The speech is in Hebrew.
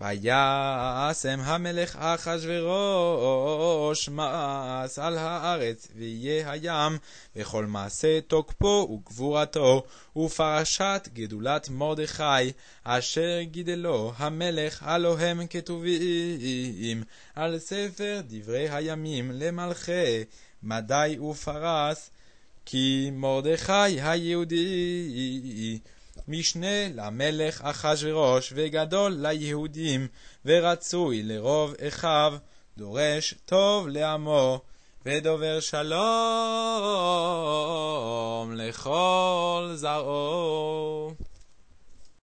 וישם המלך אחשורוש מאס על הארץ, ויהיה הים, וכל מעשה תוקפו וגבורתו, ופרשת גדולת מרדכי, אשר גידלו המלך, הלא הם כתובים, על ספר דברי הימים למלכי, מדי ופרס, כי מרדכי היהודי משנה למלך אחשורוש, וגדול ליהודים, ורצוי לרוב אחיו, דורש טוב לעמו, ודובר שלום לכל זרעו.